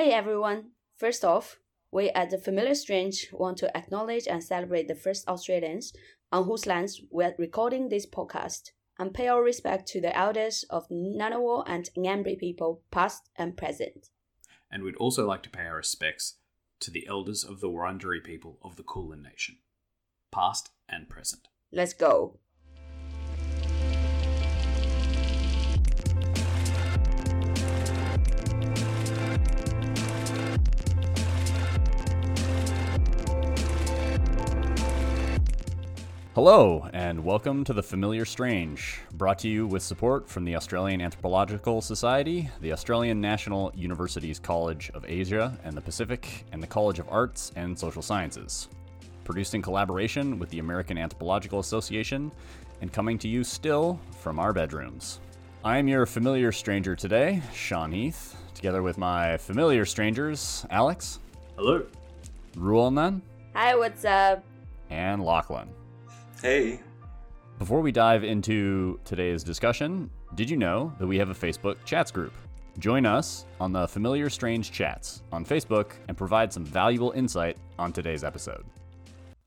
Hey everyone! First off, we at the Familiar Strange want to acknowledge and celebrate the first Australians on whose lands we're recording this podcast and pay our respect to the elders of Ngunnawal and Ngambri people, past and present. And we'd also like to pay our respects to the elders of the Wurundjeri people of the Kulin Nation, past and present. Let's go! Hello, and welcome to The Familiar Strange, brought to you with support from the Australian Anthropological Society, the Australian National University's College of Asia and the Pacific, and the College of Arts and Social Sciences. Produced in collaboration with the American Anthropological Association, and coming to you still from our bedrooms. I am your familiar stranger today, Sean Heath, together with my familiar strangers, Alex, Hello. Ruonan, Hi, what's up? and Lachlan. Hey. Before we dive into today's discussion, did you know that we have a Facebook chats group? Join us on the Familiar Strange Chats on Facebook and provide some valuable insight on today's episode.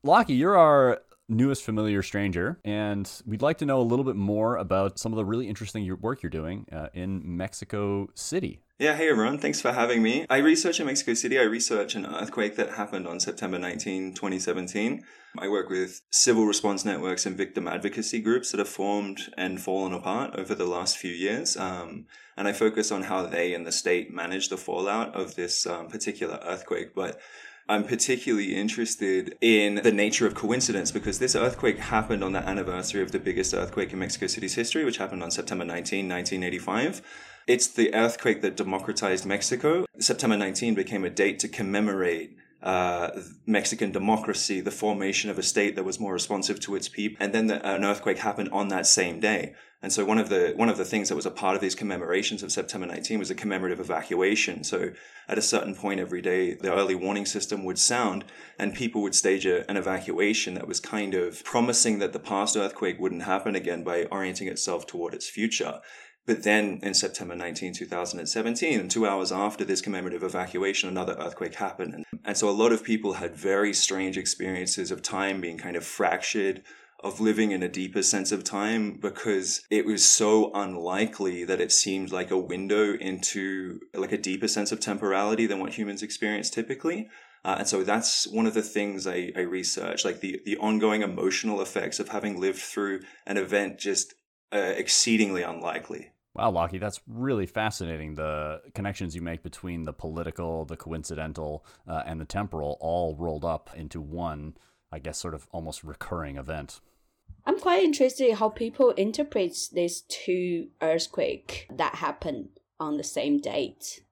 Lockie, you're our newest familiar stranger, and we'd like to know a little bit more about some of the really interesting work you're doing uh, in Mexico City. Yeah, hey everyone, thanks for having me. I research in Mexico City. I research an earthquake that happened on September 19, 2017. I work with civil response networks and victim advocacy groups that have formed and fallen apart over the last few years. Um, and I focus on how they and the state manage the fallout of this um, particular earthquake. But I'm particularly interested in the nature of coincidence because this earthquake happened on the anniversary of the biggest earthquake in Mexico City's history, which happened on September 19, 1985. It's the earthquake that democratized Mexico. September 19 became a date to commemorate uh, Mexican democracy, the formation of a state that was more responsive to its people. And then the, an earthquake happened on that same day. And so one of the one of the things that was a part of these commemorations of September 19 was a commemorative evacuation. So at a certain point every day, the early warning system would sound, and people would stage a, an evacuation that was kind of promising that the past earthquake wouldn't happen again by orienting itself toward its future. But then in September 19, 2017, and two hours after this commemorative evacuation, another earthquake happened. And, and so a lot of people had very strange experiences of time being kind of fractured, of living in a deeper sense of time because it was so unlikely that it seemed like a window into like a deeper sense of temporality than what humans experience typically. Uh, and so that's one of the things I, I research, like the, the ongoing emotional effects of having lived through an event just uh, exceedingly unlikely. Wow, Lockie, that's really fascinating. The connections you make between the political, the coincidental, uh, and the temporal all rolled up into one, I guess, sort of almost recurring event. I'm quite interested in how people interpret these two earthquake that happened on the same date.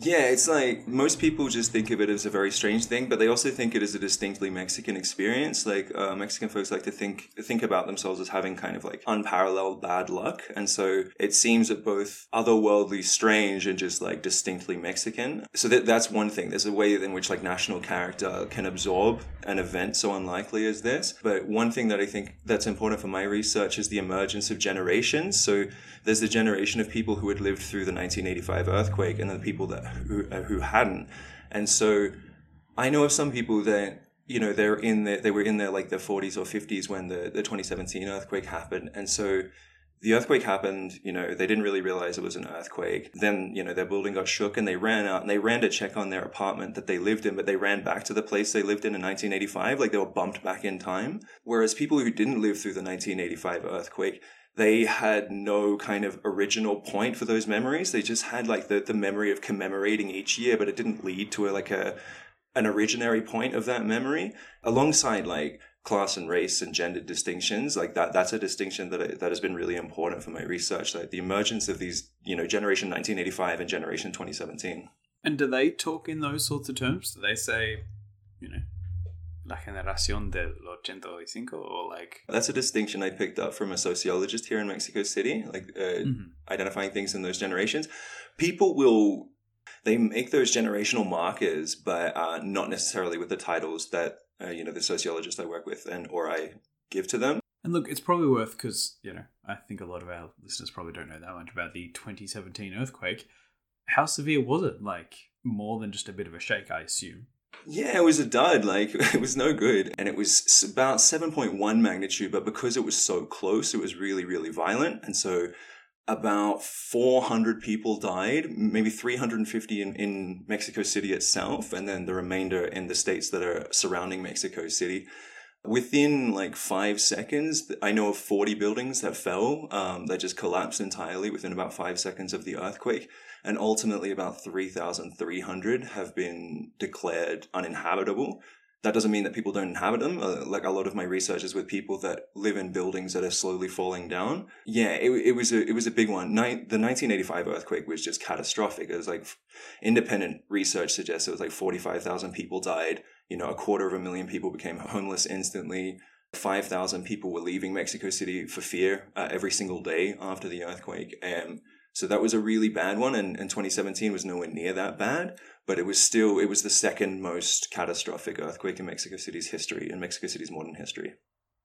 Yeah, it's like most people just think of it as a very strange thing, but they also think it is a distinctly Mexican experience. Like uh, Mexican folks like to think think about themselves as having kind of like unparalleled bad luck, and so it seems that both otherworldly strange and just like distinctly Mexican. So that that's one thing. There's a way in which like national character can absorb an event so unlikely as this. But one thing that I think that's important for my research is the emergence of generations. So there's the generation of people who had lived through the 1985 earthquake, and then the people that who uh, who hadn't. And so I know of some people that you know they're in their, they were in their like their 40s or 50s when the the 2017 earthquake happened, and so the earthquake happened, you know, they didn't really realize it was an earthquake. Then, you know, their building got shook and they ran out and they ran to check on their apartment that they lived in, but they ran back to the place they lived in in 1985, like they were bumped back in time. Whereas people who didn't live through the 1985 earthquake, they had no kind of original point for those memories. They just had like the, the memory of commemorating each year, but it didn't lead to a, like a, an originary point of that memory. Alongside like class and race and gender distinctions like that that's a distinction that that has been really important for my research like the emergence of these you know generation 1985 and generation 2017 and do they talk in those sorts of terms? Do they say you know la generación del 85 or like that's a distinction i picked up from a sociologist here in mexico city like uh, mm-hmm. identifying things in those generations people will they make those generational markers but uh, not necessarily with the titles that uh, you know the sociologist I work with and or I give to them. And look, it's probably worth because you know I think a lot of our listeners probably don't know that much about the 2017 earthquake. How severe was it? Like, more than just a bit of a shake, I assume. Yeah, it was a dud. Like it was no good, and it was about seven point one magnitude. But because it was so close, it was really, really violent, and so about 400 people died, maybe 350 in, in Mexico City itself, and then the remainder in the states that are surrounding Mexico City. Within like five seconds, I know of 40 buildings that fell, um, that just collapsed entirely within about five seconds of the earthquake. And ultimately, about 3,300 have been declared uninhabitable that doesn't mean that people don't inhabit them. Uh, like a lot of my research is with people that live in buildings that are slowly falling down. Yeah, it, it was a it was a big one. The 1985 earthquake was just catastrophic. It was like independent research suggests it was like 45,000 people died. You know, a quarter of a million people became homeless instantly. 5,000 people were leaving Mexico City for fear uh, every single day after the earthquake. And so that was a really bad one. And, and 2017 was nowhere near that bad but it was still it was the second most catastrophic earthquake in Mexico City's history in Mexico City's modern history.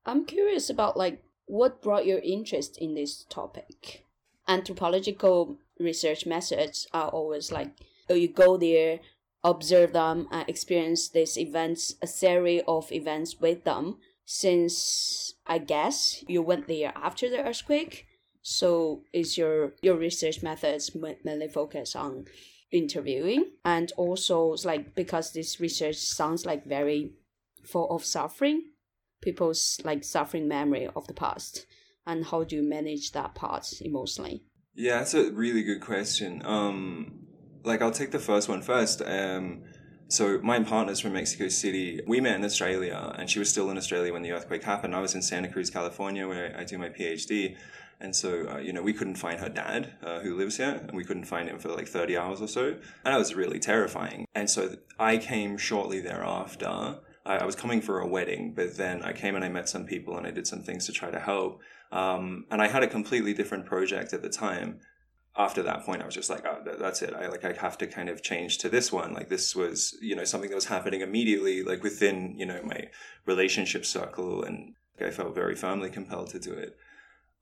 I'm curious about like what brought your interest in this topic. Anthropological research methods are always like oh, you go there, observe them, and experience these events, a series of events with them. Since I guess you went there after the earthquake, so is your your research methods mainly focused on interviewing and also like because this research sounds like very full of suffering people's like suffering memory of the past and how do you manage that part emotionally yeah that's a really good question um like i'll take the first one first um so my partner's from Mexico City. We met in Australia, and she was still in Australia when the earthquake happened. I was in Santa Cruz, California, where I do my PhD. And so, uh, you know, we couldn't find her dad uh, who lives here, and we couldn't find him for like 30 hours or so. And that was really terrifying. And so I came shortly thereafter. I, I was coming for a wedding, but then I came and I met some people and I did some things to try to help. Um, and I had a completely different project at the time. After that point, I was just like, oh, that's it. I like, I have to kind of change to this one. Like, this was, you know, something that was happening immediately, like within, you know, my relationship circle. And I felt very firmly compelled to do it.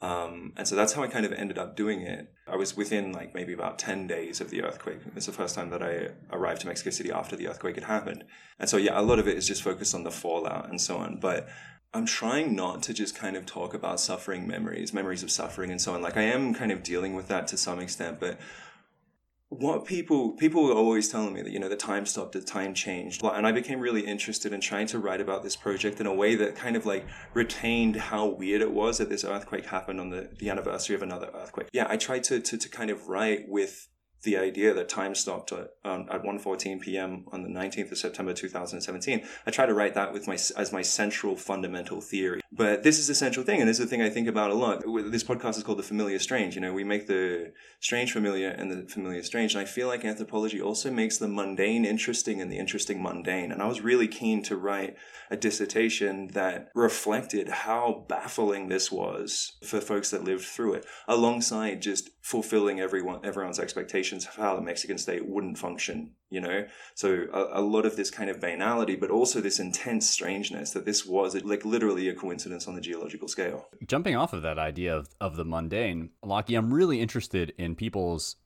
Um, and so that's how I kind of ended up doing it. I was within like maybe about 10 days of the earthquake. It's the first time that I arrived to Mexico City after the earthquake had happened. And so, yeah, a lot of it is just focused on the fallout and so on. But I'm trying not to just kind of talk about suffering memories, memories of suffering and so on. Like I am kind of dealing with that to some extent, but what people people were always telling me that you know the time stopped the time changed. And i became really interested in trying to write about this project in a way that kind of like retained how weird it was that this earthquake happened on the, the anniversary of another earthquake. Yeah i tried to, to, to kind of write with the idea that time stopped at, um, at 1.14 p.m. on the 19th of September 2017. I try to write that with my as my central fundamental theory. But this is a central thing, and it's a thing I think about a lot. This podcast is called The Familiar Strange. You know, we make the strange familiar and the familiar strange, and I feel like anthropology also makes the mundane interesting and the interesting mundane. And I was really keen to write a dissertation that reflected how baffling this was for folks that lived through it, alongside just fulfilling everyone everyone's expectations of how the Mexican state wouldn't function. You know, so a, a lot of this kind of banality, but also this intense strangeness that this was like literally a coincidence on the geological scale. Jumping off of that idea of, of the mundane, Lockie, I'm really interested in people's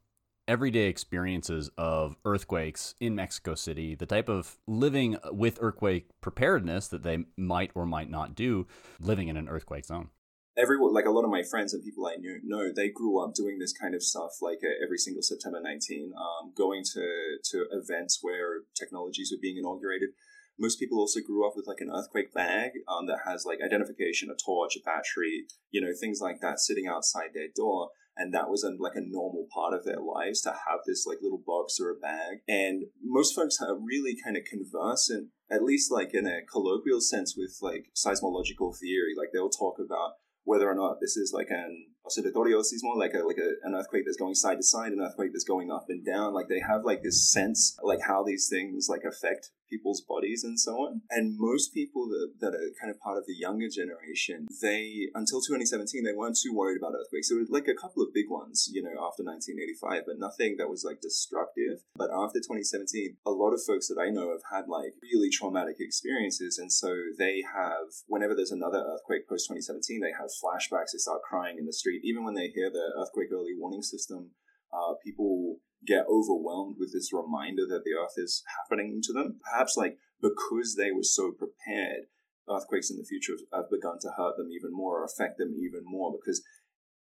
everyday experiences of earthquakes in Mexico City, the type of living with earthquake preparedness that they might or might not do living in an earthquake zone everyone like a lot of my friends and people i knew know they grew up doing this kind of stuff like uh, every single september 19 um, going to to events where technologies were being inaugurated. Most people also grew up with like an earthquake bag um, that has like identification a torch a battery you know things like that sitting outside their door and that was a, like a normal part of their lives to have this like little box or a bag. And most folks are really kind of conversant at least like in a colloquial sense with like seismological theory like they'll talk about whether or not this is like an oscilatorio sismo, like a like a, an earthquake that's going side to side, an earthquake that's going up and down. Like they have like this sense, like how these things like affect people's bodies and so on. And most people that, that are kind of part of the younger generation, they, until 2017, they weren't too worried about earthquakes. There were like a couple of big ones, you know, after 1985, but nothing that was like destructive. But after 2017, a lot of folks that I know have had like really traumatic experiences. And so they have, whenever there's another earthquake post 2017, they have flashbacks. They start crying in the street. Even when they hear the earthquake early warning system, uh, people get overwhelmed with this reminder that the earth is happening to them. Perhaps like because they were so prepared, earthquakes in the future have begun to hurt them even more or affect them even more because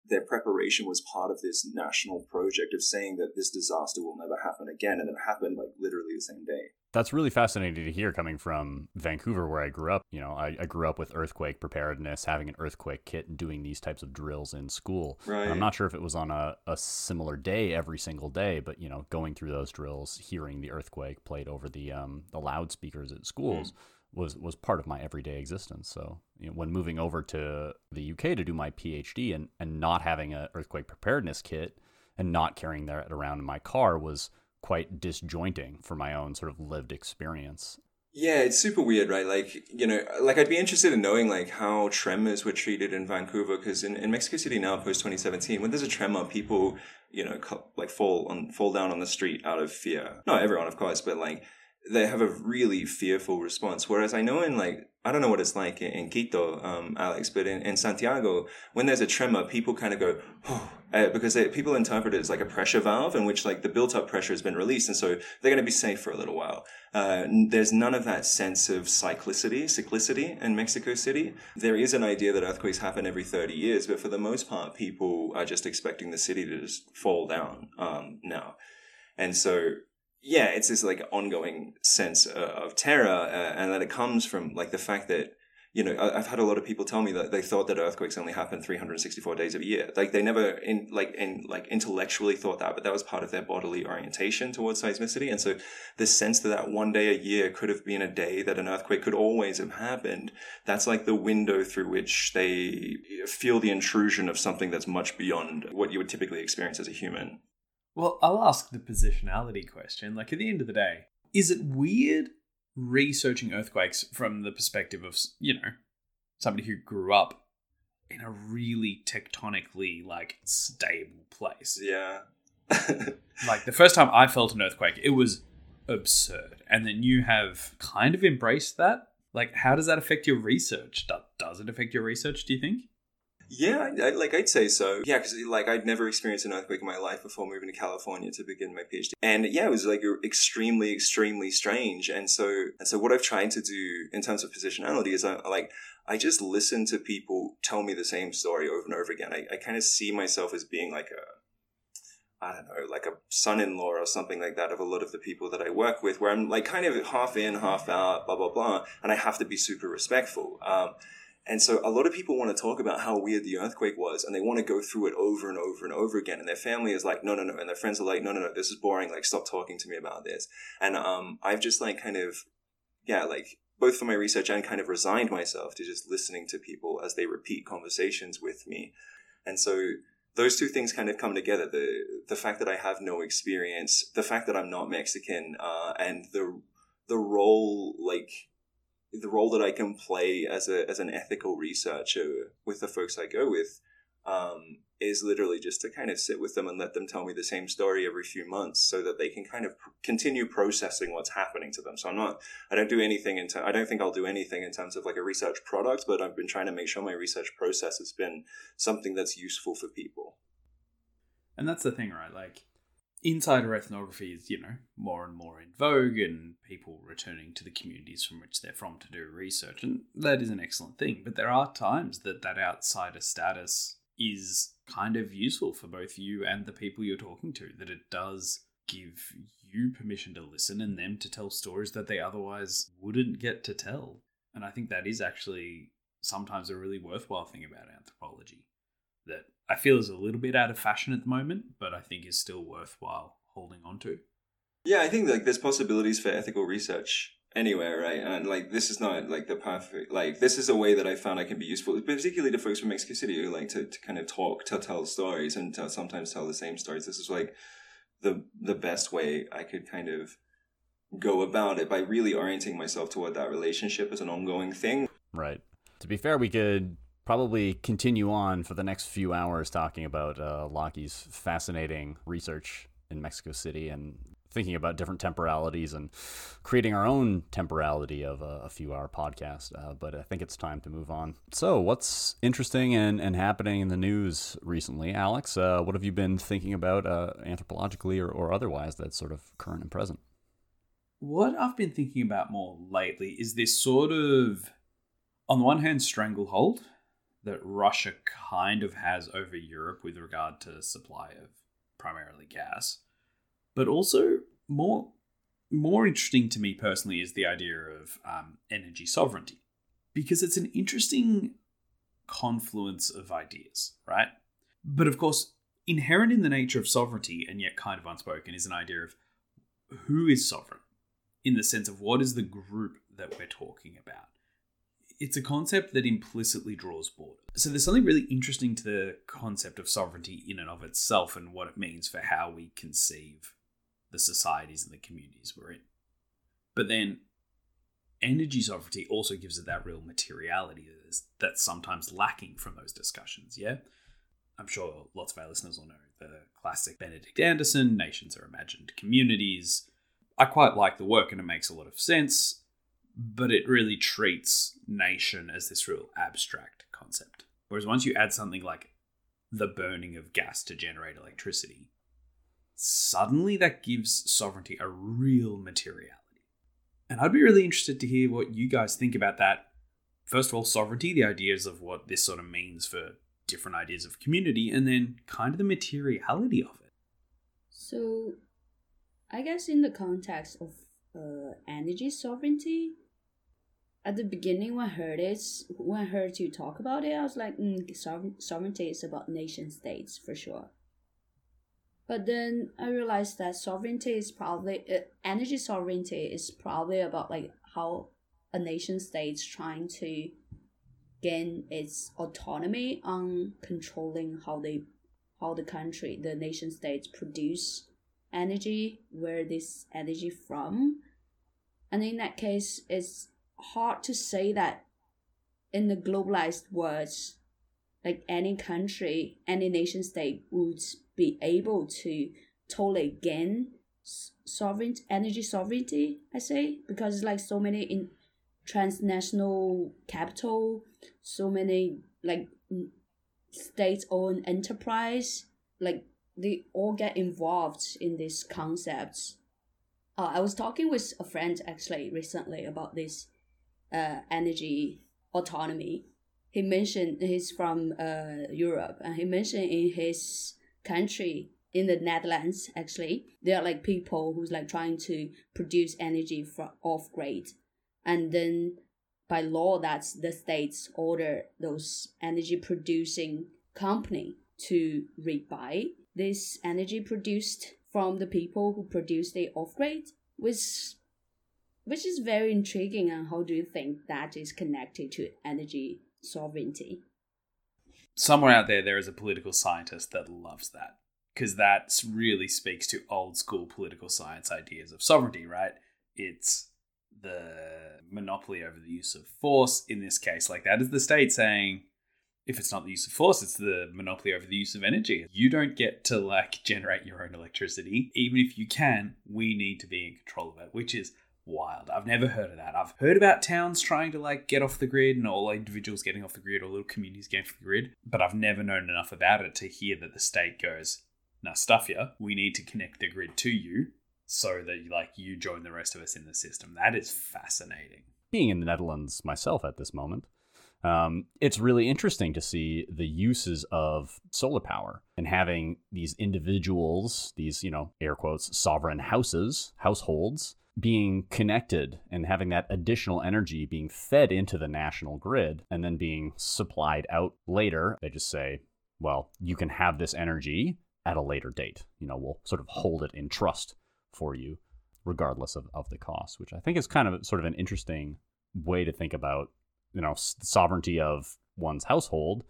their preparation was part of this national project of saying that this disaster will never happen again and it happened like literally the same day that's really fascinating to hear coming from vancouver where i grew up you know i, I grew up with earthquake preparedness having an earthquake kit and doing these types of drills in school right. i'm not sure if it was on a, a similar day every single day but you know going through those drills hearing the earthquake played over the um, the loudspeakers at schools mm was was part of my everyday existence. So you know, when moving over to the UK to do my PhD and and not having an earthquake preparedness kit and not carrying that around in my car was quite disjointing for my own sort of lived experience. Yeah, it's super weird, right? Like, you know, like I'd be interested in knowing like how tremors were treated in Vancouver because in, in Mexico City now post 2017, when there's a tremor, people, you know, like fall on fall down on the street out of fear. Not everyone, of course, but like they have a really fearful response. Whereas I know in like, I don't know what it's like in, in Quito, um, Alex, but in, in Santiago, when there's a tremor, people kind of go, oh, uh, because they, people interpret it as like a pressure valve in which like the built up pressure has been released. And so they're going to be safe for a little while. Uh, there's none of that sense of cyclicity, cyclicity in Mexico City. There is an idea that earthquakes happen every 30 years, but for the most part, people are just expecting the city to just fall down um, now. And so yeah, it's this like ongoing sense uh, of terror, uh, and that it comes from like the fact that you know I've had a lot of people tell me that they thought that earthquakes only happen 364 days of a year. Like they never in like in like intellectually thought that, but that was part of their bodily orientation towards seismicity, and so the sense that that one day a year could have been a day that an earthquake could always have happened. That's like the window through which they feel the intrusion of something that's much beyond what you would typically experience as a human. Well, I'll ask the positionality question. Like, at the end of the day, is it weird researching earthquakes from the perspective of, you know, somebody who grew up in a really tectonically, like, stable place? Yeah. like, the first time I felt an earthquake, it was absurd. And then you have kind of embraced that. Like, how does that affect your research? Does it affect your research, do you think? Yeah, I, like I'd say so. Yeah, because like I'd never experienced an earthquake in my life before moving to California to begin my PhD, and yeah, it was like extremely, extremely strange. And so, and so, what I've tried to do in terms of positionality is I like I just listen to people tell me the same story over and over again. I, I kind of see myself as being like a I don't know, like a son-in-law or something like that of a lot of the people that I work with, where I'm like kind of half in, half out, blah blah blah, and I have to be super respectful. Um, and so a lot of people want to talk about how weird the earthquake was and they want to go through it over and over and over again. And their family is like, no, no, no. And their friends are like, no, no, no, this is boring. Like, stop talking to me about this. And, um, I've just like kind of, yeah, like both for my research and kind of resigned myself to just listening to people as they repeat conversations with me. And so those two things kind of come together. The, the fact that I have no experience, the fact that I'm not Mexican, uh, and the, the role, like, the role that I can play as a as an ethical researcher with the folks I go with um, is literally just to kind of sit with them and let them tell me the same story every few months, so that they can kind of pr- continue processing what's happening to them. So I'm not, I don't do anything in, I don't think I'll do anything in terms of like a research product, but I've been trying to make sure my research process has been something that's useful for people. And that's the thing, right? Like insider ethnography is, you know, more and more in vogue and people returning to the communities from which they're from to do research. And that is an excellent thing. But there are times that that outsider status is kind of useful for both you and the people you're talking to, that it does give you permission to listen and them to tell stories that they otherwise wouldn't get to tell. And I think that is actually sometimes a really worthwhile thing about anthropology that I feel is a little bit out of fashion at the moment, but I think is still worthwhile holding on to. Yeah, I think like there's possibilities for ethical research anywhere, right? And like this is not like the perfect like this is a way that I found I can be useful, particularly to folks from Mexico City who like to, to kind of talk, to tell stories and to sometimes tell the same stories. This is like the the best way I could kind of go about it by really orienting myself toward that relationship as an ongoing thing. Right. To be fair, we could probably continue on for the next few hours talking about uh, fascinating research in Mexico City and thinking about different temporalities and creating our own temporality of a, a few hour podcast. Uh, but I think it's time to move on. So, what's interesting and, and happening in the news recently, Alex? Uh, what have you been thinking about uh, anthropologically or, or otherwise that's sort of current and present? What I've been thinking about more lately is this sort of, on the one hand, stranglehold that Russia kind of has over Europe with regard to supply of primarily gas. But also more more interesting to me personally is the idea of um, energy sovereignty because it's an interesting confluence of ideas, right? But of course, inherent in the nature of sovereignty and yet kind of unspoken is an idea of who is sovereign in the sense of what is the group that we're talking about it's a concept that implicitly draws borders. So there's something really interesting to the concept of sovereignty in and of itself and what it means for how we conceive the societies and the communities we're in. But then energy sovereignty also gives it that real materiality that's sometimes lacking from those discussions, yeah? I'm sure lots of our listeners will know the classic Benedict Anderson, Nations Are Imagined Communities. I quite like the work and it makes a lot of sense but it really treats nation as this real abstract concept. Whereas once you add something like the burning of gas to generate electricity, suddenly that gives sovereignty a real materiality. And I'd be really interested to hear what you guys think about that. First of all, sovereignty, the ideas of what this sort of means for different ideas of community, and then kind of the materiality of it. So, I guess in the context of uh, energy sovereignty, at the beginning when I heard it, when I heard you talk about it, I was like, mm, sovereignty is about nation states for sure. But then I realized that sovereignty is probably uh, energy sovereignty is probably about like how a nation state's trying to gain its autonomy on controlling how they how the country the nation states produce energy where this energy from and in that case it's hard to say that in the globalized world, like any country, any nation state would be able to totally gain sovereign energy sovereignty. I say because it's like so many in transnational capital, so many like state-owned enterprise, like they all get involved in these concepts. Uh, I was talking with a friend actually recently about this uh, energy autonomy. He mentioned he's from uh, Europe, and he mentioned in his country, in the Netherlands, actually, there are like people who's like trying to produce energy from off grid, and then by law, that's the states order those energy producing company to rebuy this energy produced from the people who produce the off grid, which which is very intriguing. And how do you think that is connected to energy sovereignty? Somewhere out there, there is a political scientist that loves that because that really speaks to old school political science ideas of sovereignty, right? It's the monopoly over the use of force in this case. Like, that is the state saying, if it's not the use of force, it's the monopoly over the use of energy. You don't get to like generate your own electricity. Even if you can, we need to be in control of it, which is wild. I've never heard of that. I've heard about towns trying to like get off the grid and all individuals getting off the grid or little communities getting off the grid, but I've never known enough about it to hear that the state goes, "Now stuff you. We need to connect the grid to you so that like you join the rest of us in the system." That is fascinating. Being in the Netherlands myself at this moment, um, it's really interesting to see the uses of solar power and having these individuals, these, you know, air quotes, sovereign houses, households being connected and having that additional energy being fed into the national grid and then being supplied out later. They just say, well, you can have this energy at a later date. You know, we'll sort of hold it in trust for you, regardless of, of the cost, which I think is kind of sort of an interesting way to think about, you know, sovereignty of one's household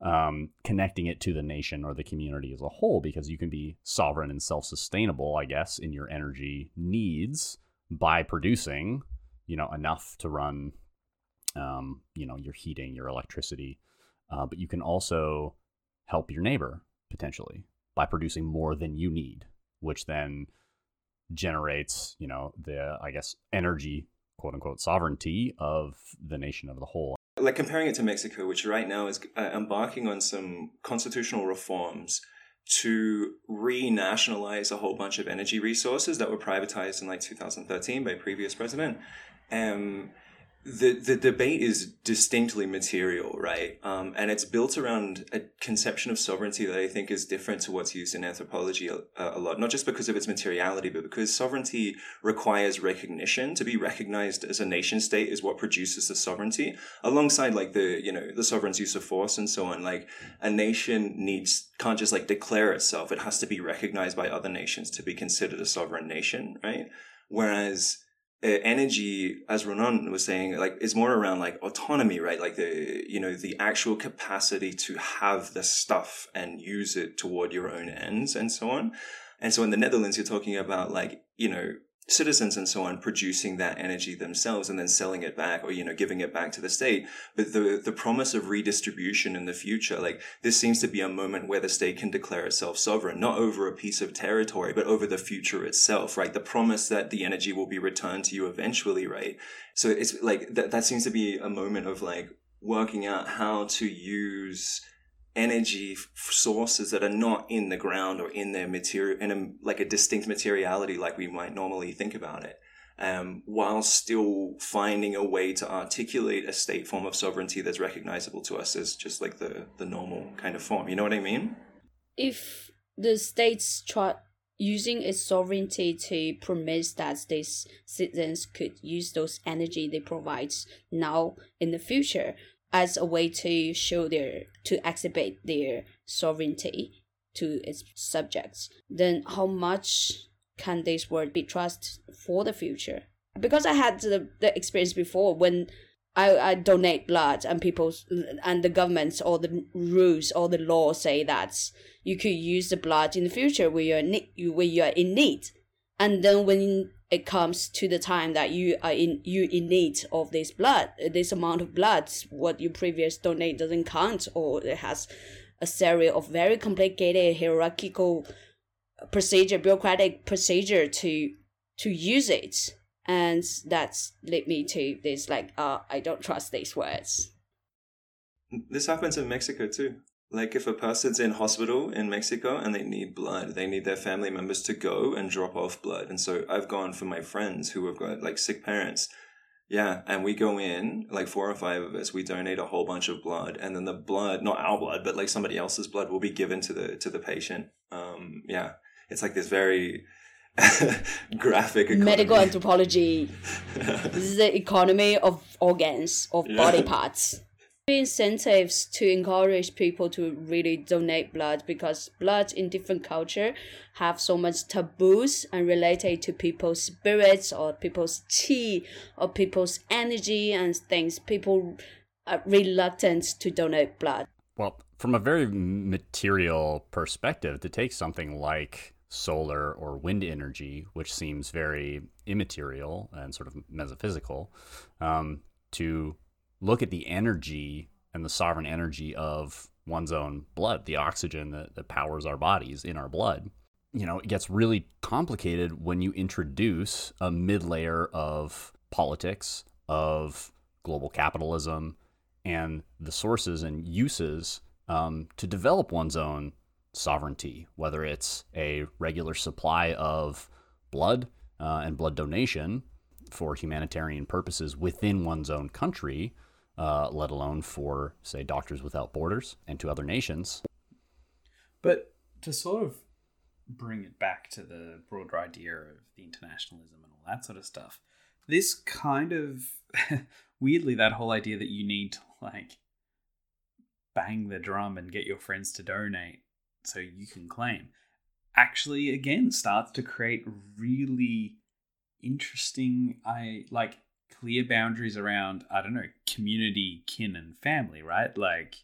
um, connecting it to the nation or the community as a whole, because you can be sovereign and self sustainable, I guess, in your energy needs by producing, you know, enough to run, um, you know, your heating, your electricity. Uh, but you can also help your neighbor potentially by producing more than you need, which then generates, you know, the I guess energy quote unquote sovereignty of the nation of the whole. Like comparing it to Mexico, which right now is uh, embarking on some constitutional reforms to renationalize a whole bunch of energy resources that were privatized in like 2013 by previous president. Um, the the debate is distinctly material, right? Um, and it's built around a conception of sovereignty that I think is different to what's used in anthropology a, a, lot. Not just because of its materiality, but because sovereignty requires recognition. To be recognized as a nation state is what produces the sovereignty, alongside like the you know the sovereign's use of force and so on. Like a nation needs can't just like declare itself; it has to be recognized by other nations to be considered a sovereign nation, right? Whereas energy, as Ruonan was saying, like is more around like autonomy, right? Like the you know the actual capacity to have the stuff and use it toward your own ends and so on. And so in the Netherlands, you're talking about like you know citizens and so on producing that energy themselves and then selling it back or you know giving it back to the state. But the the promise of redistribution in the future like this seems to be a moment where the state can declare itself sovereign not over a piece of territory but over the future itself right? The promise that the energy will be returned to you eventually right? So it's like that that seems to be a moment of like working out how to use energy sources that are not in the ground or in their material in a, like a distinct materiality like we might normally think about it um, while still finding a way to articulate a state form of sovereignty that's recognizable to us as just like the the normal kind of form. You know what i mean? If the states try using its sovereignty to promise that these citizens could use those energy they provide now in the future as a way to show their to exhibit their sovereignty to its subjects. Then how much can this word be trusted for the future? Because i had the, the experience before when I, I donate blood and people and the governments or the rules or the law say that you could use the blood in the future when you're when you're in need. And then when it comes to the time that you are in you in need of this blood. This amount of blood what you previous donate doesn't count or it has a series of very complicated hierarchical procedure bureaucratic procedure to to use it. And that's led me to this like uh i don't trust these words. This happens in mexico too like if a person's in hospital in Mexico and they need blood, they need their family members to go and drop off blood. And so I've gone for my friends who have got like sick parents. Yeah, and we go in, like four or five of us, we donate a whole bunch of blood, and then the blood, not our blood, but like somebody else's blood will be given to the to the patient. Um, yeah. It's like this very graphic economy. medical anthropology. this is the economy of organs, of yeah. body parts incentives to encourage people to really donate blood because blood in different culture have so much taboos and related to people's spirits or people's chi or people's energy and things. People are reluctant to donate blood. Well from a very material perspective to take something like solar or wind energy which seems very immaterial and sort of metaphysical um, to look at the energy and the sovereign energy of one's own blood, the oxygen that, that powers our bodies in our blood. You know, it gets really complicated when you introduce a mid layer of politics, of global capitalism, and the sources and uses um, to develop one's own sovereignty, whether it's a regular supply of blood uh, and blood donation for humanitarian purposes within one's own country, uh, let alone for, say, Doctors Without Borders and to other nations. But to sort of bring it back to the broader idea of the internationalism and all that sort of stuff, this kind of weirdly, that whole idea that you need to like bang the drum and get your friends to donate so you can claim actually again starts to create really interesting i like clear boundaries around, I don't know, community, kin, and family, right? Like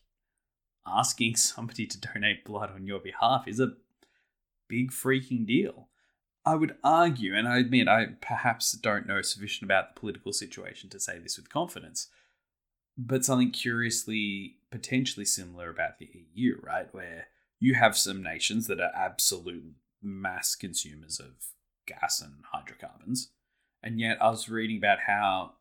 asking somebody to donate blood on your behalf is a big freaking deal. I would argue, and I admit I perhaps don't know sufficient about the political situation to say this with confidence, but something curiously, potentially similar about the EU, right? Where you have some nations that are absolute mass consumers of gas and hydrocarbons. And yet, I was reading about how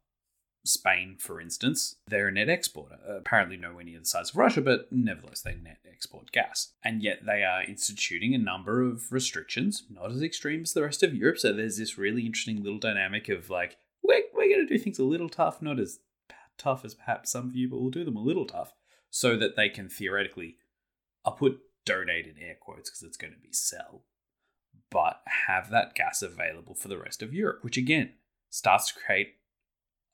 Spain, for instance, they're a net exporter. Apparently, nowhere near the size of Russia, but nevertheless, they net export gas. And yet, they are instituting a number of restrictions, not as extreme as the rest of Europe. So, there's this really interesting little dynamic of like, we're, we're going to do things a little tough, not as tough as perhaps some of you, but we'll do them a little tough so that they can theoretically, I'll put donate in air quotes because it's going to be sell, but have that gas available for the rest of Europe, which again starts to create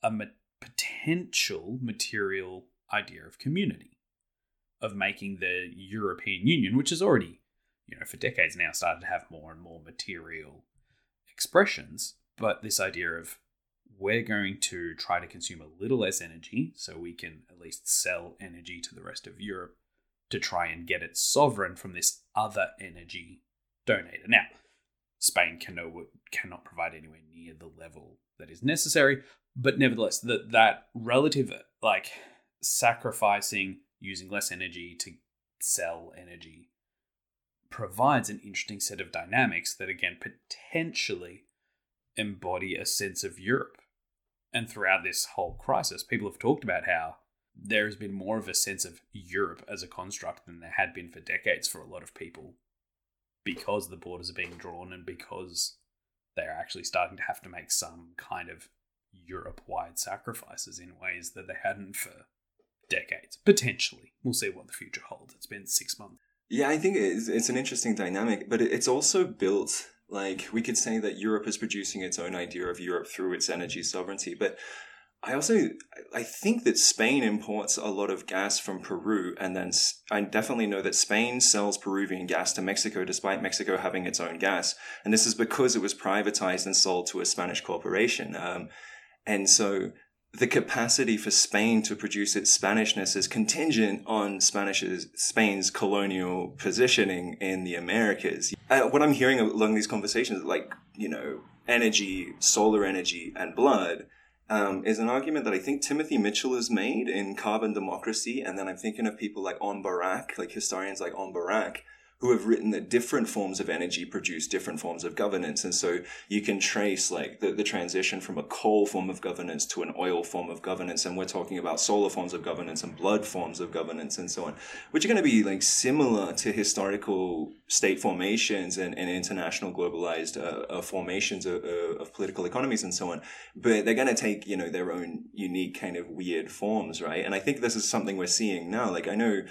a ma- potential material idea of community, of making the European Union, which has already, you know, for decades now started to have more and more material expressions, but this idea of we're going to try to consume a little less energy so we can at least sell energy to the rest of Europe to try and get it sovereign from this other energy donator. Now, Spain can no, cannot provide anywhere near the level that is necessary, but nevertheless, that that relative like sacrificing using less energy to sell energy provides an interesting set of dynamics that again potentially embody a sense of Europe. And throughout this whole crisis, people have talked about how there has been more of a sense of Europe as a construct than there had been for decades for a lot of people because the borders are being drawn and because they're actually starting to have to make some kind of Europe wide sacrifices in ways that they hadn't for decades. Potentially. We'll see what the future holds. It's been six months. Yeah, I think it's, it's an interesting dynamic, but it's also built like we could say that Europe is producing its own idea of Europe through its energy sovereignty, but I also I think that Spain imports a lot of gas from Peru, and then I definitely know that Spain sells Peruvian gas to Mexico, despite Mexico having its own gas, and this is because it was privatized and sold to a Spanish corporation. Um, and so the capacity for Spain to produce its Spanishness is contingent on Spanish's Spain's colonial positioning in the Americas. Uh, what I'm hearing along these conversations, like you know, energy, solar energy, and blood um, is an argument that I think Timothy Mitchell has made in Carbon Democracy. And then I'm thinking of people like On Barak, like historians like On Barak, who have written that different forms of energy produce different forms of governance. And so you can trace like the, the transition from a coal form of governance to an oil form of governance. And we're talking about solar forms of governance and blood forms of governance and so on, which are going to be like similar to historical state formations and, and international globalized uh, uh, formations of, uh, of political economies and so on. But they're going to take, you know, their own unique kind of weird forms, right? And I think this is something we're seeing now. Like I know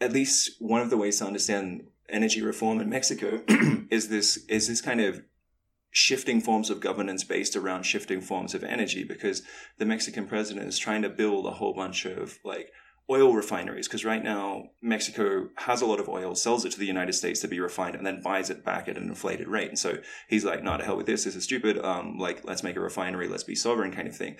at least one of the ways to understand energy reform in Mexico is this is this kind of shifting forms of governance based around shifting forms of energy because the Mexican president is trying to build a whole bunch of like oil refineries because right now Mexico has a lot of oil, sells it to the United States to be refined, and then buys it back at an inflated rate. And so he's like, "Not to hell with this. This is stupid. Um, like let's make a refinery. Let's be sovereign," kind of thing.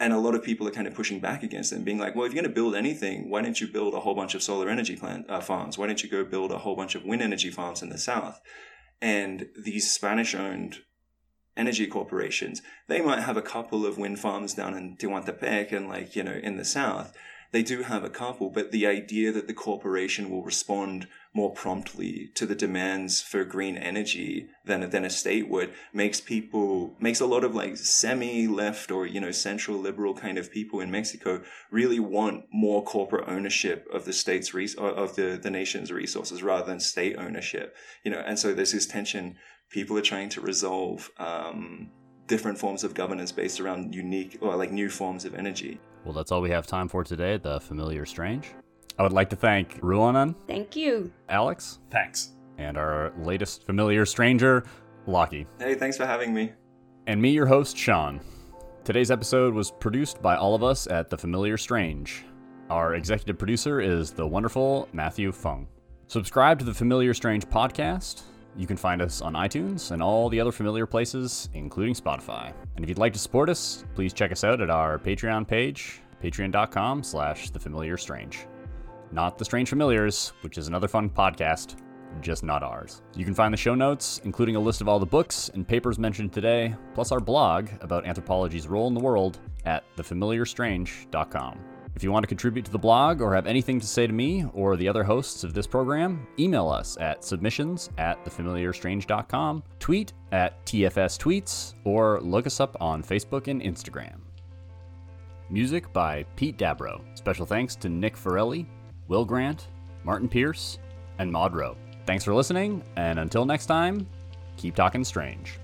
And a lot of people are kind of pushing back against and being like, well, if you're going to build anything, why don't you build a whole bunch of solar energy plant uh, farms? Why don't you go build a whole bunch of wind energy farms in the south? And these Spanish owned energy corporations, they might have a couple of wind farms down in Tehuantepec and like, you know, in the south. They do have a couple, but the idea that the corporation will respond more promptly to the demands for green energy than than a state would makes people makes a lot of like semi left or you know central liberal kind of people in Mexico really want more corporate ownership of the state's res- of the the nation's resources rather than state ownership you know? And so there's this tension people are trying to resolve um, different forms of governance based around unique or like new forms of energy well that's all we have time for today the familiar strange I would like to thank Ruonan. Thank you. Alex. Thanks. And our latest familiar stranger, Lockie. Hey, thanks for having me. And me, your host, Sean. Today's episode was produced by all of us at The Familiar Strange. Our executive producer is the wonderful Matthew Fung. Subscribe to the Familiar Strange podcast. You can find us on iTunes and all the other familiar places, including Spotify. And if you'd like to support us, please check us out at our Patreon page, patreon.com slash the familiar strange not The Strange Familiars, which is another fun podcast, just not ours. You can find the show notes, including a list of all the books and papers mentioned today, plus our blog about anthropology's role in the world at thefamiliarstrange.com. If you want to contribute to the blog or have anything to say to me or the other hosts of this program, email us at submissions at thefamiliarstrange.com, tweet at TFS Tweets, or look us up on Facebook and Instagram. Music by Pete Dabro. Special thanks to Nick Forelli, Will Grant, Martin Pierce, and Maud Rowe. Thanks for listening, and until next time, keep talking strange.